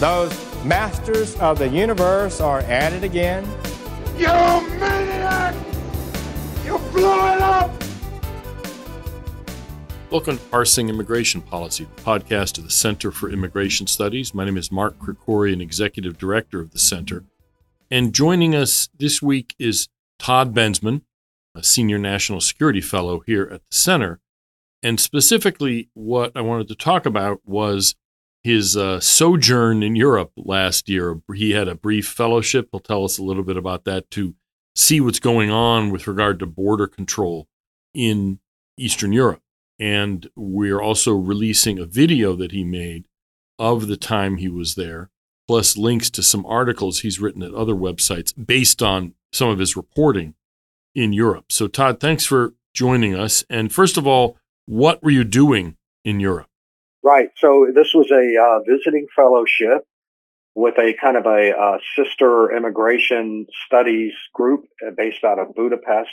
Those masters of the universe are at it again. You maniac! You blew it up! Welcome to Parsing Immigration Policy, the podcast of the Center for Immigration Studies. My name is Mark Krikorian, Executive Director of the Center. And joining us this week is Todd Bensman, a Senior National Security Fellow here at the Center. And specifically, what I wanted to talk about was his uh, sojourn in Europe last year. He had a brief fellowship. He'll tell us a little bit about that to see what's going on with regard to border control in Eastern Europe. And we're also releasing a video that he made of the time he was there, plus links to some articles he's written at other websites based on some of his reporting in Europe. So, Todd, thanks for joining us. And first of all, what were you doing in Europe? Right. So, this was a uh, visiting fellowship with a kind of a uh, sister immigration studies group based out of Budapest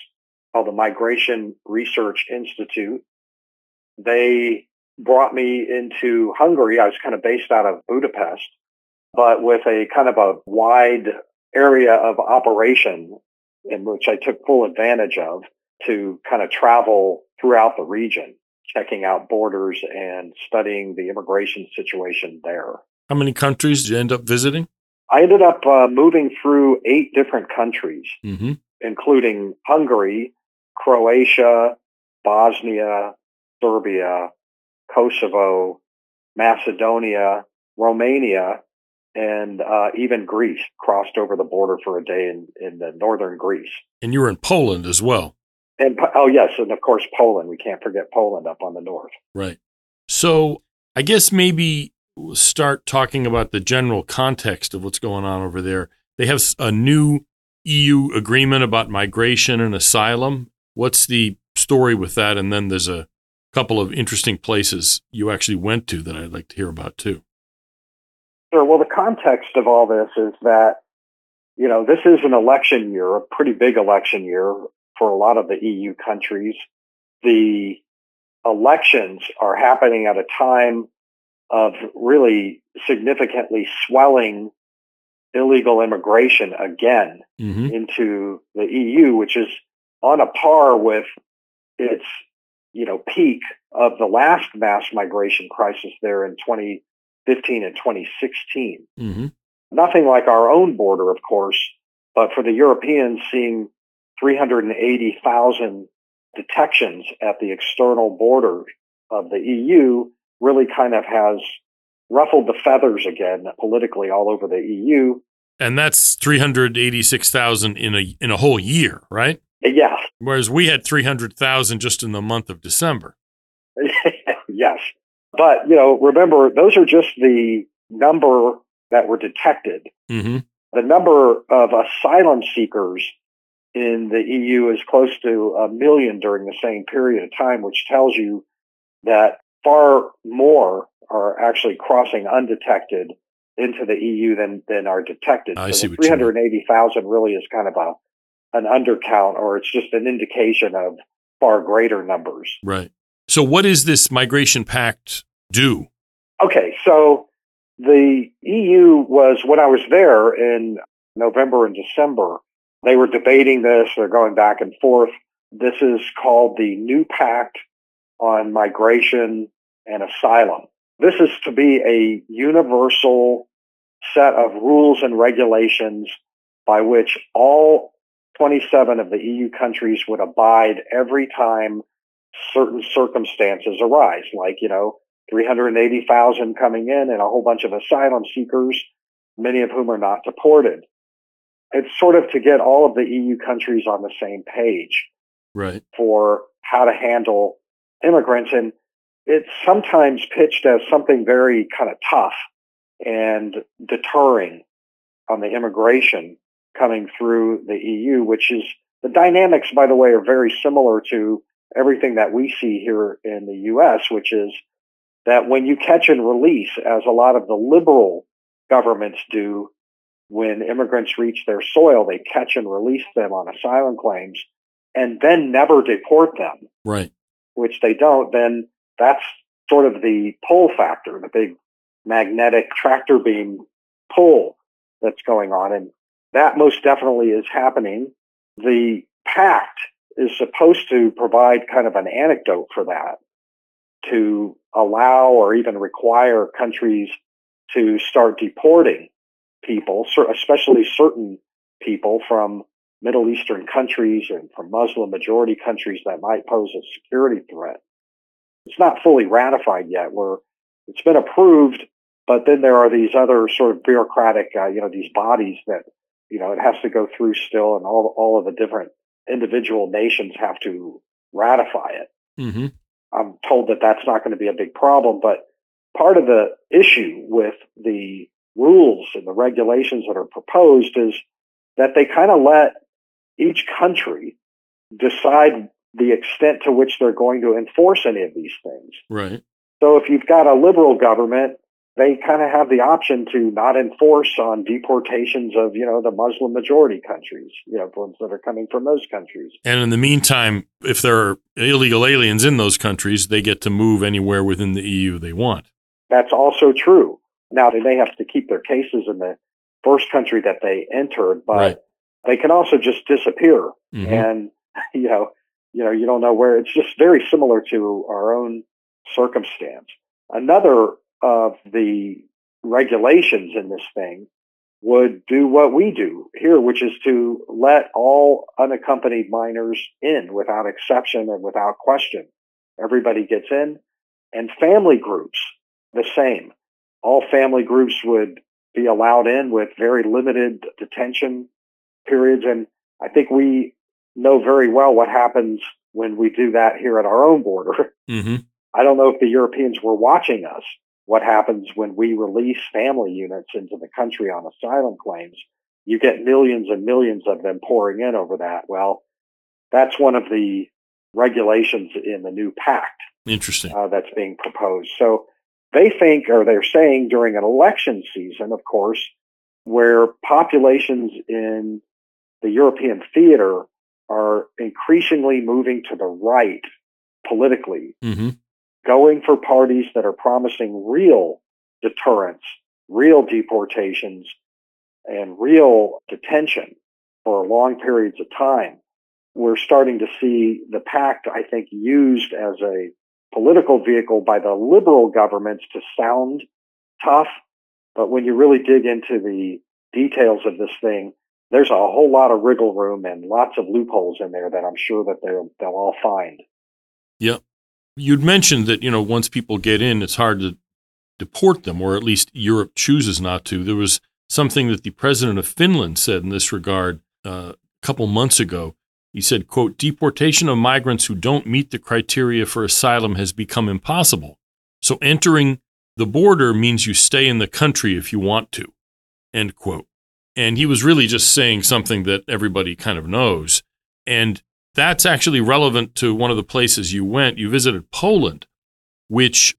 called the Migration Research Institute they brought me into Hungary. I was kind of based out of Budapest, but with a kind of a wide area of operation in which I took full advantage of to kind of travel throughout the region, checking out borders and studying the immigration situation there. How many countries did you end up visiting? I ended up uh, moving through eight different countries, mm-hmm. including Hungary, Croatia, Bosnia, Serbia, Kosovo, Macedonia, Romania, and uh, even Greece crossed over the border for a day in, in the northern Greece. And you were in Poland as well. And oh yes, and of course Poland. We can't forget Poland up on the north. Right. So I guess maybe we'll start talking about the general context of what's going on over there. They have a new EU agreement about migration and asylum. What's the story with that? And then there's a couple of interesting places you actually went to that I'd like to hear about too. Sure. Well, the context of all this is that, you know, this is an election year, a pretty big election year for a lot of the EU countries. The elections are happening at a time of really significantly swelling illegal immigration again mm-hmm. into the EU, which is on a par with its you know, peak of the last mass migration crisis there in 2015 and 2016. Mm-hmm. Nothing like our own border, of course, but for the Europeans, seeing 380,000 detections at the external border of the EU really kind of has ruffled the feathers again politically all over the EU. And that's 386,000 in a in a whole year, right? Yeah. Whereas we had 300,000 just in the month of December. yes. But, you know, remember, those are just the number that were detected. Mm-hmm. The number of asylum seekers in the EU is close to a million during the same period of time, which tells you that far more are actually crossing undetected into the EU than, than are detected. I so see 380,000 really is kind of a an undercount or it's just an indication of far greater numbers. Right. So, what does this migration pact do? Okay, so the EU was, when I was there in November and December, they were debating this, they're going back and forth. This is called the New Pact on Migration and Asylum. This is to be a universal set of rules and regulations by which all 27 of the EU countries would abide every time certain circumstances arise, like, you know, 380,000 coming in and a whole bunch of asylum seekers, many of whom are not deported. It's sort of to get all of the EU countries on the same page right. for how to handle immigrants. And it's sometimes pitched as something very kind of tough, and deterring on the immigration coming through the EU, which is the dynamics, by the way, are very similar to everything that we see here in the US, which is that when you catch and release, as a lot of the liberal governments do, when immigrants reach their soil, they catch and release them on asylum claims and then never deport them. Right. Which they don't, then that's sort of the pull factor, the big magnetic tractor beam pull that's going on. And that most definitely is happening. The pact is supposed to provide kind of an anecdote for that to allow or even require countries to start deporting people, especially certain people from Middle Eastern countries and from Muslim majority countries that might pose a security threat. It's not fully ratified yet, where it's been approved, but then there are these other sort of bureaucratic, uh, you know, these bodies that, you know, it has to go through still, and all all of the different individual nations have to ratify it. Mm-hmm. I'm told that that's not going to be a big problem, but part of the issue with the rules and the regulations that are proposed is that they kind of let each country decide the extent to which they're going to enforce any of these things. Right. So if you've got a liberal government, they kind of have the option to not enforce on deportations of, you know, the Muslim majority countries, you know, ones that are coming from those countries. And in the meantime, if there are illegal aliens in those countries, they get to move anywhere within the EU they want. That's also true. Now, they may have to keep their cases in the first country that they entered, but right. they can also just disappear. Mm-hmm. And, you know, you know, you don't know where it's just very similar to our own circumstance. Another of the regulations in this thing would do what we do here, which is to let all unaccompanied minors in without exception and without question. Everybody gets in, and family groups the same. All family groups would be allowed in with very limited detention periods. And I think we know very well what happens when we do that here at our own border. Mm-hmm. I don't know if the Europeans were watching us, what happens when we release family units into the country on asylum claims. You get millions and millions of them pouring in over that. Well, that's one of the regulations in the new pact. Interesting. Uh, that's being proposed. So they think, or they're saying during an election season, of course, where populations in the European theater are increasingly moving to the right politically, mm-hmm going for parties that are promising real deterrence, real deportations, and real detention for long periods of time. We're starting to see the pact, I think, used as a political vehicle by the liberal governments to sound tough. But when you really dig into the details of this thing, there's a whole lot of wriggle room and lots of loopholes in there that I'm sure that they'll, they'll all find. Yep you'd mentioned that you know once people get in, it's hard to deport them, or at least Europe chooses not to. There was something that the president of Finland said in this regard uh, a couple months ago. He said, "quote Deportation of migrants who don't meet the criteria for asylum has become impossible. So entering the border means you stay in the country if you want to." End quote. And he was really just saying something that everybody kind of knows. And that's actually relevant to one of the places you went. You visited Poland, which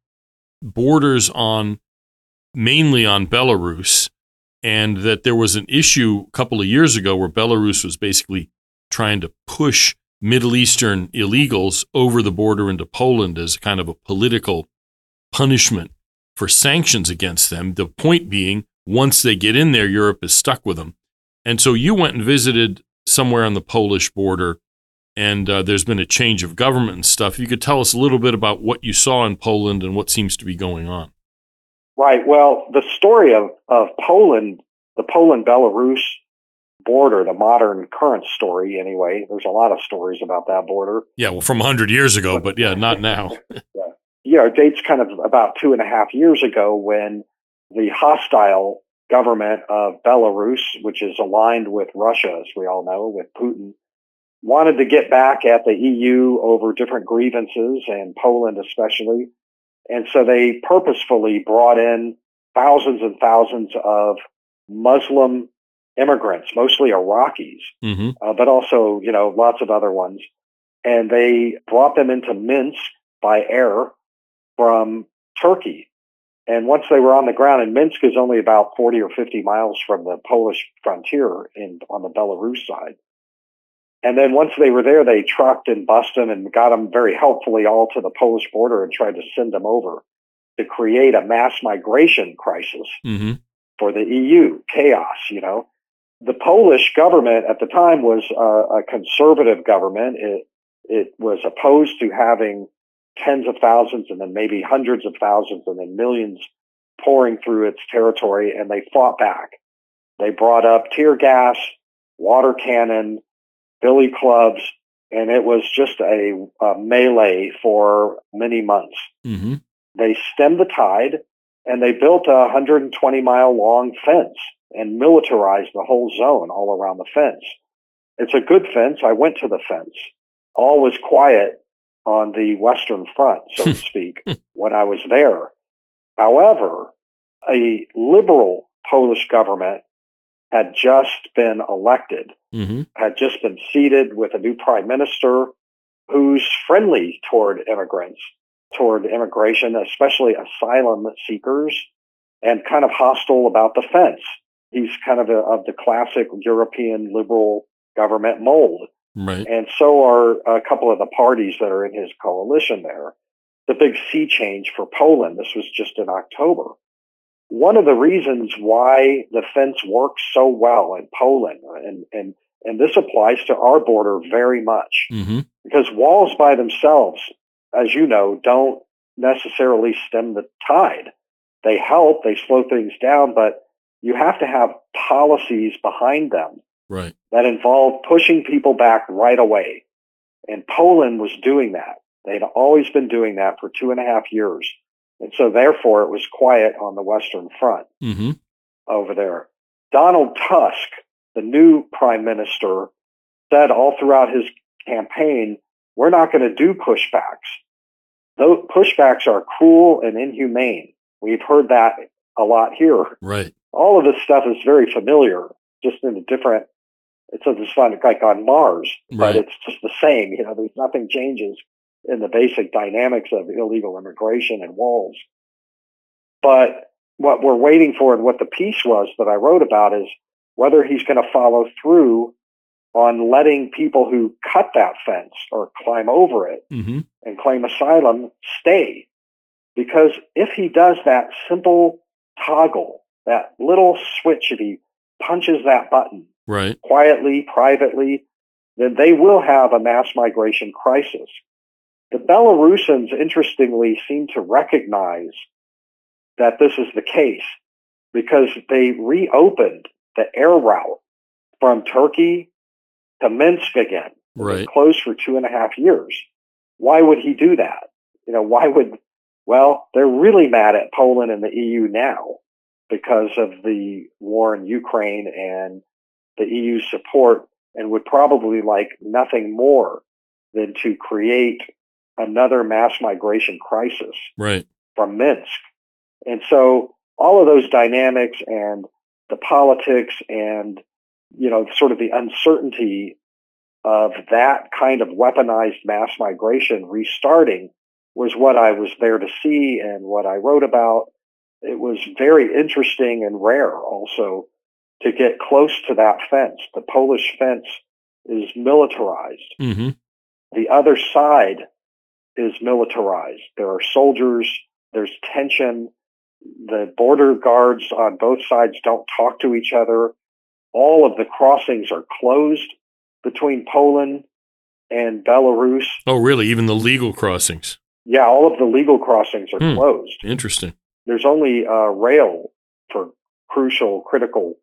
borders on mainly on Belarus, and that there was an issue a couple of years ago where Belarus was basically trying to push Middle Eastern illegals over the border into Poland as kind of a political punishment for sanctions against them. The point being, once they get in there, Europe is stuck with them. And so you went and visited somewhere on the Polish border and uh, there's been a change of government and stuff. You could tell us a little bit about what you saw in Poland and what seems to be going on. Right. Well, the story of, of Poland, the Poland Belarus border, the modern current story, anyway, there's a lot of stories about that border. Yeah, well, from 100 years ago, but yeah, not now. yeah. yeah, it dates kind of about two and a half years ago when the hostile government of Belarus, which is aligned with Russia, as we all know, with Putin, wanted to get back at the EU over different grievances and Poland especially. And so they purposefully brought in thousands and thousands of Muslim immigrants, mostly Iraqis, mm-hmm. uh, but also, you know, lots of other ones. And they brought them into Minsk by air from Turkey. And once they were on the ground, and Minsk is only about 40 or 50 miles from the Polish frontier in, on the Belarus side. And then once they were there, they trucked and bussed them and got them very helpfully all to the Polish border and tried to send them over to create a mass migration crisis mm-hmm. for the EU. Chaos, you know. The Polish government at the time was a, a conservative government. It, it was opposed to having tens of thousands and then maybe hundreds of thousands and then millions pouring through its territory, and they fought back. They brought up tear gas, water cannon, billy clubs, and it was just a, a melee for many months. Mm-hmm. They stemmed the tide and they built a 120 mile long fence and militarized the whole zone all around the fence. It's a good fence. I went to the fence. All was quiet on the Western Front, so to speak, when I was there. However, a liberal Polish government had just been elected, mm-hmm. had just been seated with a new prime minister who's friendly toward immigrants, toward immigration, especially asylum seekers, and kind of hostile about the fence. He's kind of a, of the classic European liberal government mold. Right. And so are a couple of the parties that are in his coalition there. The big sea change for Poland. This was just in October. One of the reasons why the fence works so well in Poland, and, and, and this applies to our border very much, mm-hmm. because walls by themselves, as you know, don't necessarily stem the tide. They help, they slow things down, but you have to have policies behind them right. that involve pushing people back right away. And Poland was doing that. They'd always been doing that for two and a half years. And so therefore it was quiet on the Western Front mm-hmm. over there. Donald Tusk, the new prime minister, said all throughout his campaign, we're not going to do pushbacks. Those pushbacks are cruel and inhumane. We've heard that a lot here. Right. All of this stuff is very familiar, just in a different it's a just like on Mars, right. but it's just the same. You know, there's nothing changes in the basic dynamics of illegal immigration and walls. But what we're waiting for and what the piece was that I wrote about is whether he's going to follow through on letting people who cut that fence or climb over it mm-hmm. and claim asylum stay. Because if he does that simple toggle, that little switch, if he punches that button, right. quietly, privately, then they will have a mass migration crisis. The Belarusians, interestingly, seem to recognize that this is the case because they reopened the air route from Turkey to Minsk again. Right. Closed for two and a half years. Why would he do that? You know, why would, well, they're really mad at Poland and the EU now because of the war in Ukraine and the EU support and would probably like nothing more than to create another mass migration crisis right. from Minsk. And so all of those dynamics and the politics and, you know, sort of the uncertainty of that kind of weaponized mass migration restarting was what I was there to see and what I wrote about. It was very interesting and rare also to get close to that fence. The Polish fence is militarized. Mm-hmm. The other side is militarized. There are soldiers, there's tension. The border guards on both sides don't talk to each other. All of the crossings are closed between Poland and Belarus. Oh, really? Even the legal crossings? Yeah, all of the legal crossings are Hmm. closed. Interesting. There's only uh, rail for crucial, critical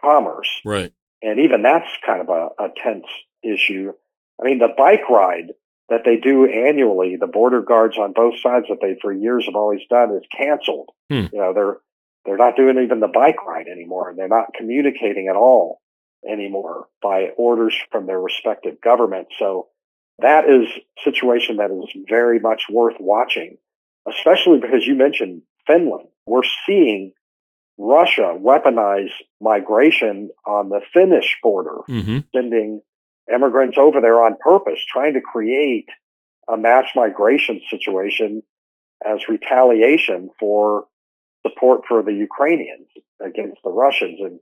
commerce. Right. And even that's kind of a, a tense issue. I mean, the bike ride that they do annually, the border guards on both sides that they for years have always done is canceled. Hmm. You know, they're they're not doing even the bike ride anymore. And they're not communicating at all anymore by orders from their respective governments. So that is a situation that is very much worth watching, especially because you mentioned Finland. We're seeing Russia weaponize migration on the Finnish border, mm-hmm. sending immigrants over there on purpose, trying to create a mass migration situation as retaliation for support for the Ukrainians against the Russians. And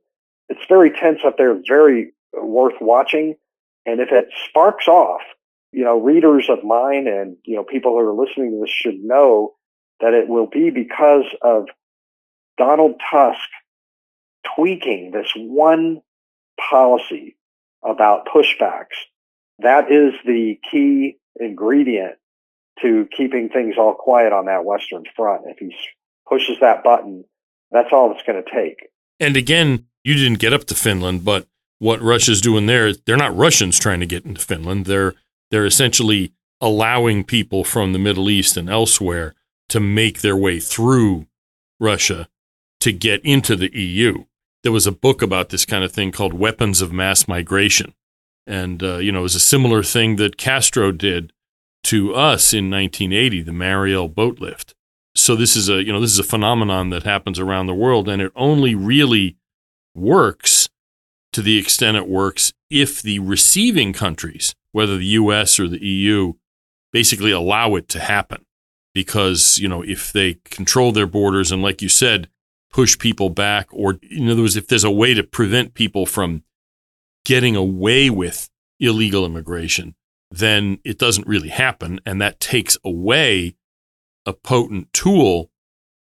it's very tense up there, very worth watching. And if it sparks off, you know, readers of mine and, you know, people who are listening to this should know that it will be because of Donald Tusk tweaking this one policy about pushbacks. That is the key ingredient to keeping things all quiet on that Western front. If he pushes that button, that's all it's going to take. And again, you didn't get up to Finland, but what Russia's doing there, they're not Russians trying to get into Finland. They're they're essentially allowing people from the Middle East and elsewhere to make their way through Russia to get into the EU. There was a book about this kind of thing called Weapons of Mass Migration. And, uh, you know, it was a similar thing that Castro did to us in 1980, the Mariel boat lift. So this is a, you know, this is a phenomenon that happens around the world and it only really works to the extent it works if the receiving countries, whether the US or the EU, basically allow it to happen. Because, you know, if they control their borders and, like you said, push people back, or in other words, if there's a way to prevent people from getting away with illegal immigration, then it doesn't really happen. And that takes away a potent tool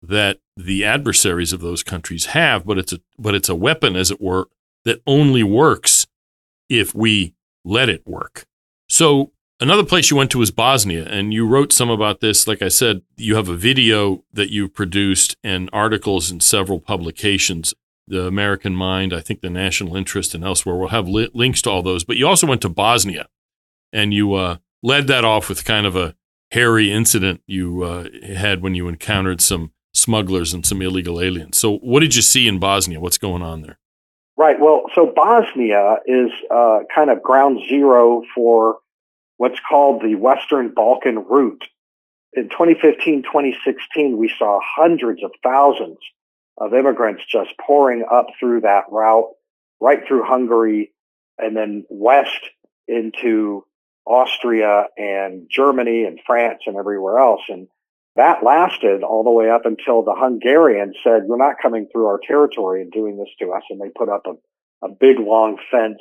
that the adversaries of those countries have, but it's a but it's a weapon, as it were, that only works if we let it work. So another place you went to was Bosnia, and you wrote some about this. Like I said, you have a video that you produced and articles in several publications. The American Mind, I think the National Interest, and elsewhere. We'll have li- links to all those. But you also went to Bosnia, and you uh, led that off with kind of a hairy incident you uh, had when you encountered some smugglers and some illegal aliens. So, what did you see in Bosnia? What's going on there? Right. Well, so Bosnia is uh, kind of ground zero for what's called the Western Balkan route. In 2015, 2016, we saw hundreds of thousands of immigrants just pouring up through that route, right through Hungary, and then west into Austria and Germany and France and everywhere else. And that lasted all the way up until the Hungarians said, You're not coming through our territory and doing this to us. And they put up a, a big long fence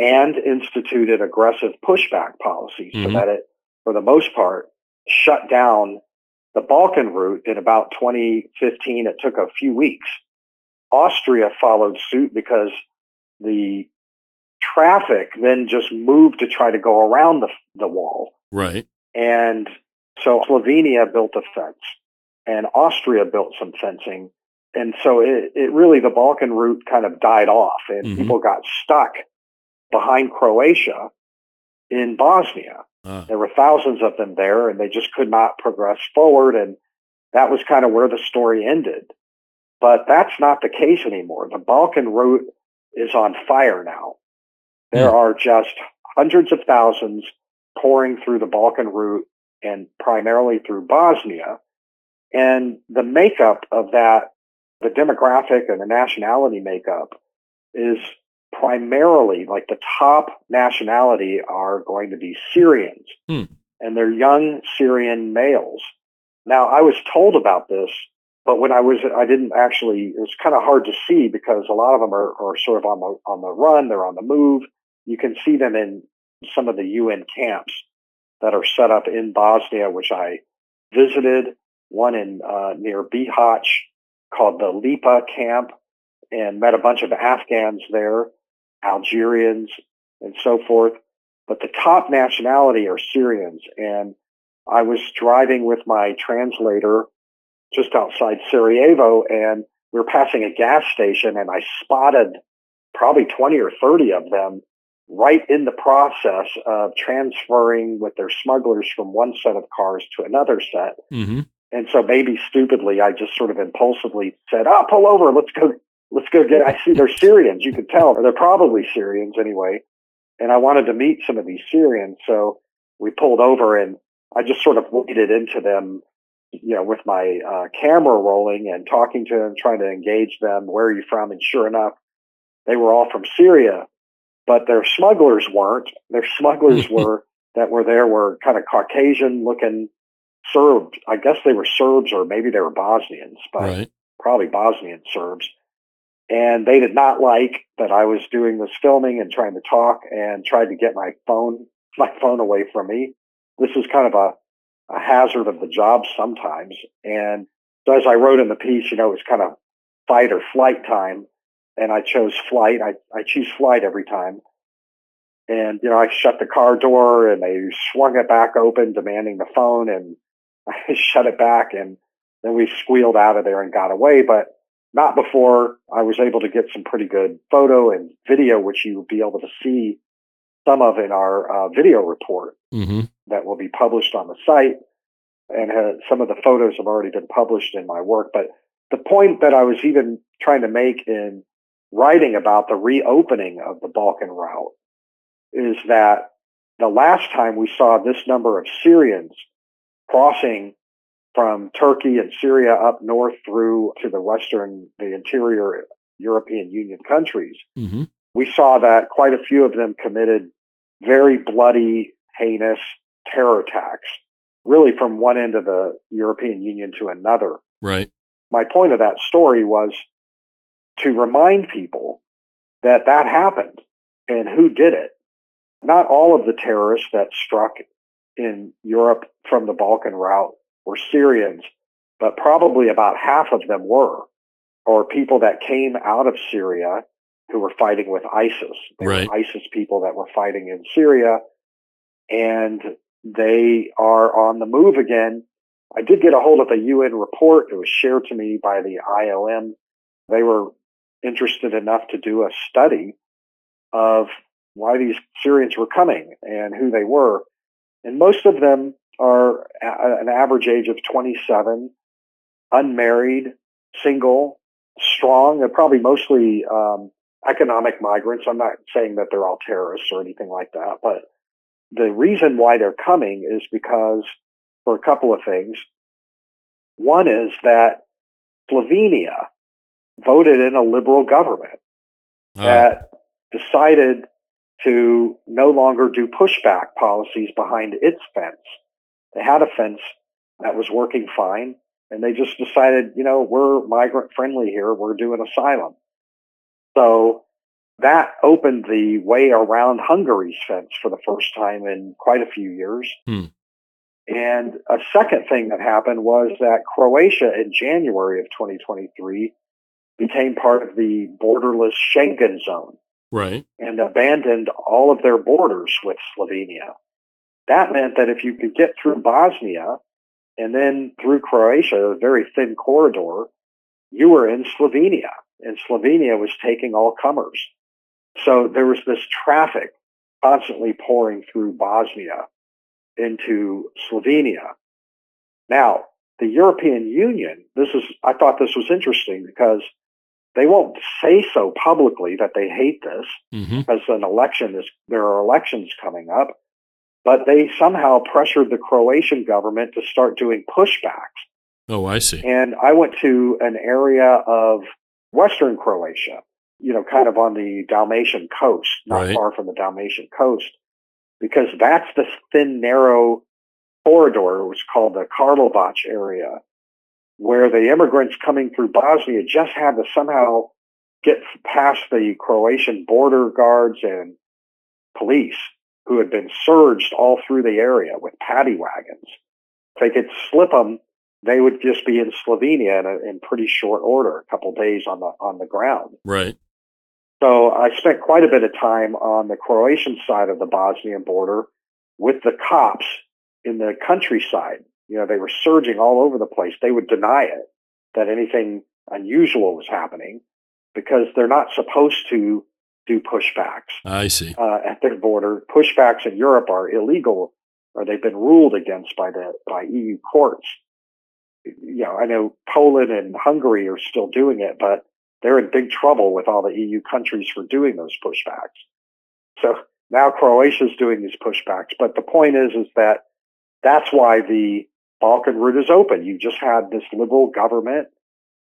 and instituted aggressive pushback policies mm-hmm. so that it, for the most part, shut down the Balkan route in about 2015. It took a few weeks. Austria followed suit because the traffic then just moved to try to go around the, the wall. Right. And so Slovenia built a fence and Austria built some fencing. And so it, it really, the Balkan route kind of died off and mm-hmm. people got stuck behind Croatia in Bosnia. Uh. There were thousands of them there and they just could not progress forward. And that was kind of where the story ended. But that's not the case anymore. The Balkan route is on fire now. There yeah. are just hundreds of thousands pouring through the Balkan route and primarily through Bosnia. And the makeup of that, the demographic and the nationality makeup is primarily like the top nationality are going to be Syrians hmm. and they're young Syrian males. Now I was told about this, but when I was, I didn't actually, it was kind of hard to see because a lot of them are, are sort of on the, on the run. They're on the move. You can see them in some of the UN camps that are set up in Bosnia, which I visited, one in uh, near Bihać called the Lipa camp, and met a bunch of Afghans there, Algerians, and so forth. But the top nationality are Syrians. And I was driving with my translator just outside Sarajevo, and we were passing a gas station, and I spotted probably 20 or 30 of them right in the process of transferring with their smugglers from one set of cars to another set. Mm-hmm. And so maybe stupidly, I just sort of impulsively said, "Oh, pull over. Let's go. Let's go get." I see they're Syrians. You could tell they're probably Syrians anyway. And I wanted to meet some of these Syrians, so we pulled over, and I just sort of waded into them you know, with my uh, camera rolling and talking to them, trying to engage them. Where are you from? And sure enough, they were all from Syria, but their smugglers weren't. Their smugglers were that were there were kind of Caucasian looking Serbs. I guess they were Serbs or maybe they were Bosnians, but right. probably Bosnian Serbs. And they did not like that I was doing this filming and trying to talk and tried to get my phone, my phone away from me. This is kind of a, a hazard of the job sometimes. And so as I wrote in the piece, you know, it was kind of fight or flight time. And I chose flight. I, I choose flight every time. And, you know, I shut the car door and they swung it back open, demanding the phone. And I shut it back. And then we squealed out of there and got away. But not before I was able to get some pretty good photo and video, which you will be able to see some of in our uh, video report mm-hmm. that will be published on the site. And uh, some of the photos have already been published in my work. But the point that I was even trying to make in writing about the reopening of the Balkan route is that the last time we saw this number of Syrians crossing from Turkey and Syria up north through to the western, the interior European Union countries, mm-hmm. we saw that quite a few of them committed very bloody, heinous terror attacks, really from one end of the European Union to another. Right. My point of that story was to remind people that that happened and who did it. Not all of the terrorists that struck in Europe from the Balkan route were Syrians, but probably about half of them were, or people that came out of Syria who were fighting with ISIS. They right. ISIS people that were fighting in Syria, and they are on the move again. I did get a hold of a UN report. It was shared to me by the IOM. They were interested enough to do a study of why these Syrians were coming and who they were. And most of them are an average age of 27, unmarried, single, strong. They're probably mostly um, economic migrants. I'm not saying that they're all terrorists or anything like that, but the reason why they're coming is because for a couple of things. One is that Slovenia voted in a liberal government Oh. that decided to no longer do pushback policies behind its fence. They had a fence that was working fine, and they just decided, you know, we're migrant friendly here. We're doing asylum. So that opened the way around Hungary's fence for the first time in quite a few years. Hmm. And a second thing that happened was that Croatia in January of 2023 became part of the borderless Schengen zone Right. and abandoned all of their borders with Slovenia. That meant that if you could get through Bosnia and then through Croatia, a very thin corridor, you were in Slovenia, and Slovenia was taking all comers. So there was this traffic constantly pouring through Bosnia into Slovenia. Now, the European Union, this is, I thought this was interesting because they won't say so publicly that they hate this Mm-hmm. because an election is, there are elections coming up, but they somehow pressured the Croatian government to start doing pushbacks. Oh, I see. And I went to an area of Western Croatia, you know, kind of on the Dalmatian coast, not Right. far from the Dalmatian coast, because that's the thin, narrow corridor. It was called the Karlovac area, where the immigrants coming through Bosnia just had to somehow get past the Croatian border guards and police who had been surged all through the area with paddy wagons. If they could slip them, they would just be in Slovenia in, a, in pretty short order, a couple days on the on the ground. Right. So I spent quite a bit of time on the Croatian side of the Bosnian border with the cops in the countryside. You know, they were surging all over the place. They would deny it that anything unusual was happening because they're not supposed to do pushbacks I see. uh, at their border. Pushbacks in Europe are illegal, or they've been ruled against by the by EU courts. You know, I know Poland and Hungary are still doing it, but they're in big trouble with all the EU countries for doing those pushbacks. So now Croatia's doing these pushbacks. But the point is, is that that's why the Balkan route is open. You just had this liberal government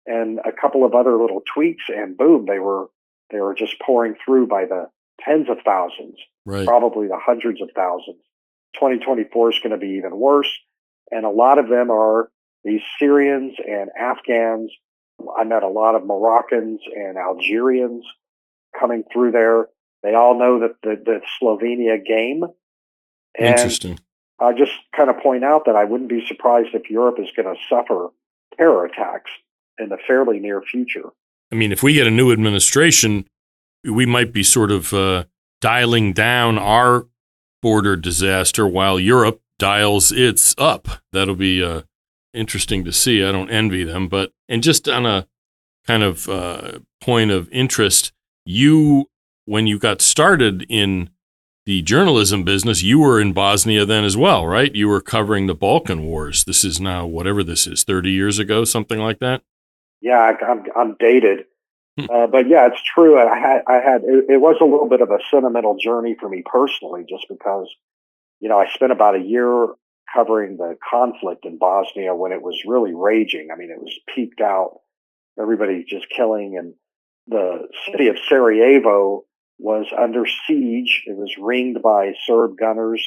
and a couple of other little tweaks, and boom, they were they were just pouring through by the tens of thousands, right. probably the hundreds of thousands. 2024 is going to be even worse, and a lot of them are these Syrians and Afghans. I met a lot of Moroccans and Algerians coming through there. They all know that the, the Slovenia game. And Interesting. I just kind of point out that I wouldn't be surprised if Europe is going to suffer terror attacks in the fairly near future. I mean, if we get a new administration, we might be sort of uh, dialing down our border disaster while Europe dials its up. That'll be uh, interesting to see. I don't envy them, but and just on a kind of uh, point of interest, you when you got started in the journalism business, you were in Bosnia then as well, right? You were covering the Balkan Wars. This is now whatever this is, thirty years ago, something like that. Yeah, I'm I'm dated, hmm. uh, but yeah, it's true. And I had I had it, it was a little bit of a sentimental journey for me personally, just because you know I spent about a year covering the conflict in Bosnia when it was really raging. I mean, it was peaked out. Everybody just killing, and the city of Sarajevo was under siege. It was ringed by Serb gunners.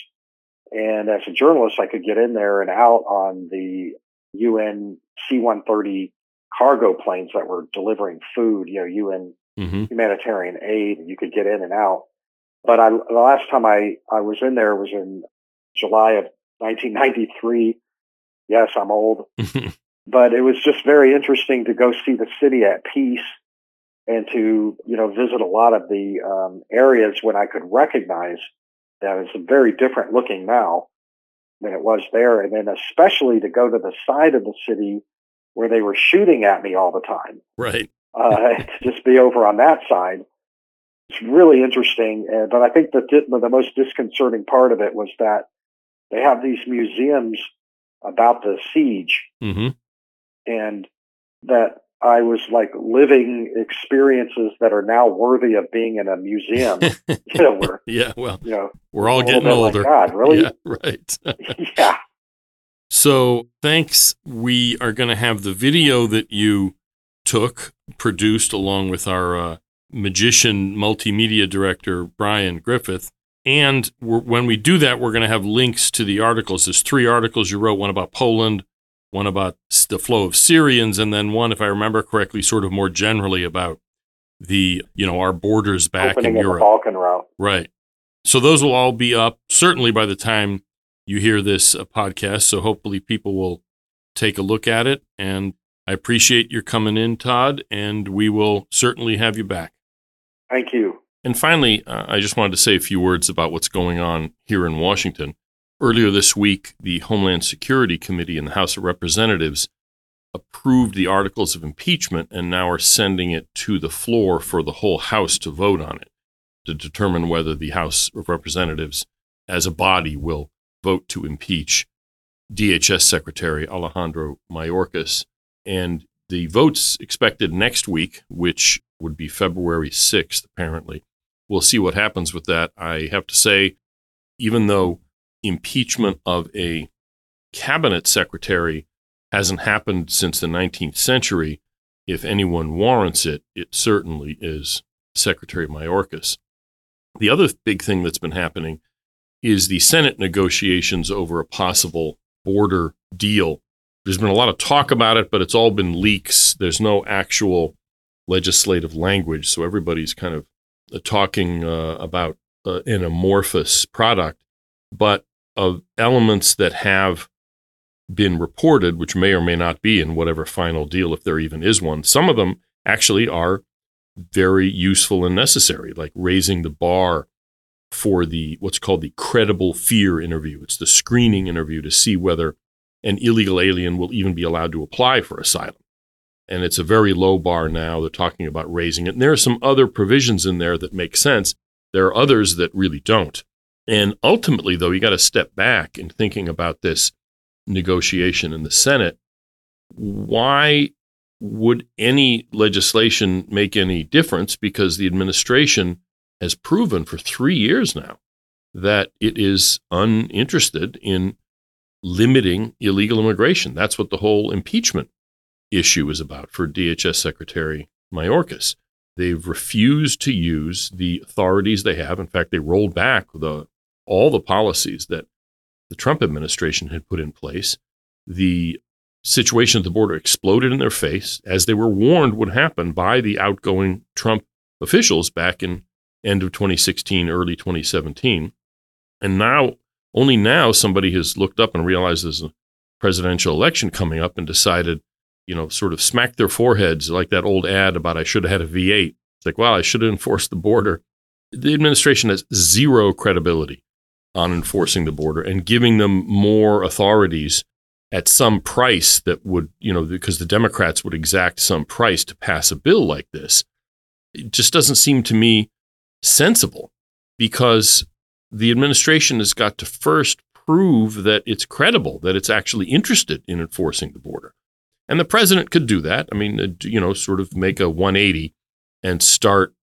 And as a journalist, I could get in there and out on the UN C-130 cargo planes that were delivering food, you know, UN mm-hmm. humanitarian aid. You could get in and out. But I, the last time I, I was in there was in July of 1993. Yes, I'm old, but it was just very interesting to go see the city at peace and to you know visit a lot of the um, areas when I could recognize that it's very different looking now than it was there, and then especially to go to the side of the city where they were shooting at me all the time. Right. uh, to just be over on that side. It's really interesting, uh, but I think that the most disconcerting part of it was that they have these museums about the siege, mm-hmm. and that I was like living experiences that are now worthy of being in a museum. you know, yeah, well, you know, we're all getting older. Like, God, really? Yeah, right. yeah. So, thanks. We are going to have the video that you took produced along with our uh, magician multimedia director Brian Griffith. And when we do that, we're going to have links to the articles. There's three articles you wrote: one about Poland, one about the flow of Syrians, and then one, if I remember correctly, sort of more generally about the you know our borders back Opening in Europe. Balkan route. Right. So those will all be up certainly by the time you hear this uh, podcast. So hopefully people will take a look at it. And I appreciate your coming in, Todd, and we will certainly have you back. Thank you. And finally, uh, I just wanted to say a few words about what's going on here in Washington. Earlier this week, the Homeland Security Committee in the House of Representatives approved the articles of impeachment and now are sending it to the floor for the whole House to vote on it to determine whether the House of Representatives as a body will vote to impeach DHS Secretary Alejandro Mayorkas. And the votes expected next week, which would be February 6th, apparently. We'll see what happens with that. I have to say, even though impeachment of a cabinet secretary hasn't happened since the 19th century. If anyone warrants it, it certainly is Secretary Mayorkas. The other big thing that's been happening is the Senate negotiations over a possible border deal. There's been a lot of talk about it, but it's all been leaks. There's no actual legislative language, so everybody's kind of uh, talking uh, about uh, an amorphous product. But of elements that have been reported, which may or may not be in whatever final deal, if there even is one. Some of them actually are very useful and necessary, like raising the bar for the what's called the credible fear interview. It's the screening interview to see whether an illegal alien will even be allowed to apply for asylum. And it's a very low bar now. They're talking about raising it. And there are some other provisions in there that make sense. There are others that really don't. And ultimately, though, you got to step back in thinking about this negotiation in the Senate. Why would any legislation make any difference? Because the administration has proven for three years now that it is uninterested in limiting illegal immigration. That's what the whole impeachment issue is about for DHS Secretary Mayorkas. They've refused to use the authorities they have. In fact, they rolled back the, all the policies that the Trump administration had put in place. The situation at the border exploded in their face, as they were warned would happen by the outgoing Trump officials back in end of 2016, early 2017. And now, only now, somebody has looked up and realized there's a presidential election coming up and decided, you know, sort of smack their foreheads like that old ad about I should have had a V8. It's like, wow, I should have enforced the border. The administration has zero credibility on enforcing the border and giving them more authorities at some price that would, you know, because the Democrats would exact some price to pass a bill like this. It just doesn't seem to me sensible because the administration has got to first prove that it's credible, that it's actually interested in enforcing the border. And the president could do that. I mean, uh, you know, sort of make a 180 and start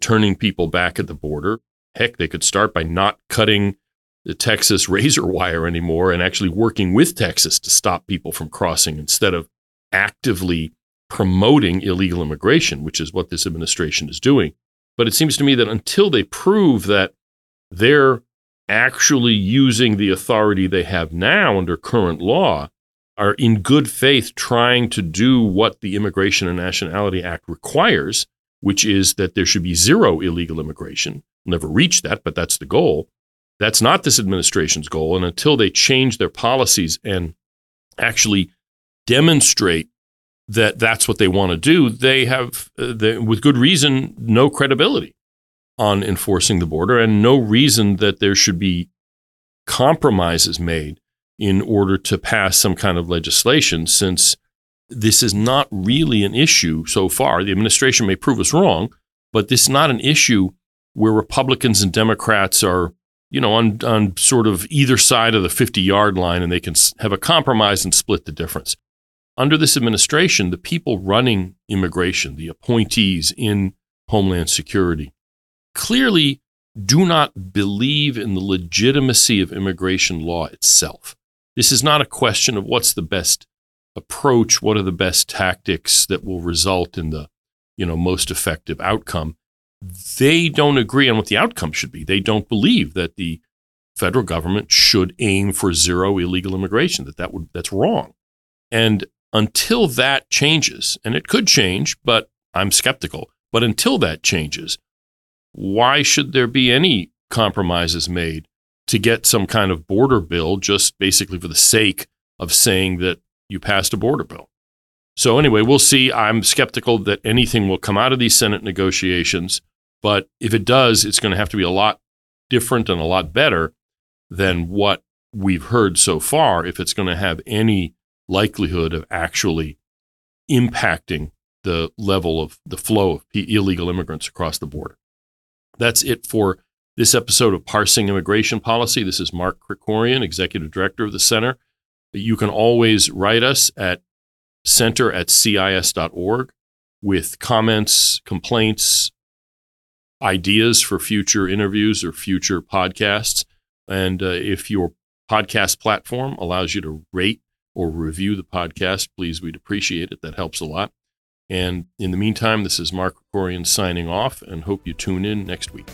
turning people back at the border. Heck, they could start by not cutting the Texas razor wire anymore and actually working with Texas to stop people from crossing instead of actively promoting illegal immigration, which is what this administration is doing. But it seems to me that until they prove that they're actually using the authority they have now under current law, are in good faith trying to do what the Immigration and Nationality Act requires, which is that there should be zero illegal immigration. Never reach that, but that's the goal. That's not this administration's goal. And until they change their policies and actually demonstrate that that's what they want to do, they have, uh, they, with good reason, no credibility on enforcing the border and no reason that there should be compromises made in order to pass some kind of legislation since this is not really an issue so far. The administration may prove us wrong, but this is not an issue where Republicans and Democrats are, you know, on, on sort of either side of the 50 yard line and they can have a compromise and split the difference. Under this administration, the people running immigration, the appointees in Homeland Security, clearly do not believe in the legitimacy of immigration law itself. This is not a question of what's the best approach, what are the best tactics that will result in the, you know, most effective outcome. They don't agree on what the outcome should be. They don't believe that the federal government should aim for zero illegal immigration, that, that would that's wrong. And until that changes, and it could change, but I'm skeptical, but until that changes, why should there be any compromises made to get some kind of border bill just basically for the sake of saying that you passed a border bill? So, anyway, we'll see. I'm skeptical that anything will come out of these Senate negotiations. But if it does, it's going to have to be a lot different and a lot better than what we've heard so far if it's going to have any likelihood of actually impacting the level of the flow of illegal immigrants across the border. That's it for this episode of Parsing Immigration Policy. This is Mark Krikorian, Executive Director of the Center. You can always write us at center at cis.org with comments, complaints, ideas for future interviews or future podcasts. And uh, if your podcast platform allows you to rate or review the podcast, please, we'd appreciate it. That helps a lot. And in the meantime, this is Mark Krikorian signing off and hope you tune in next week.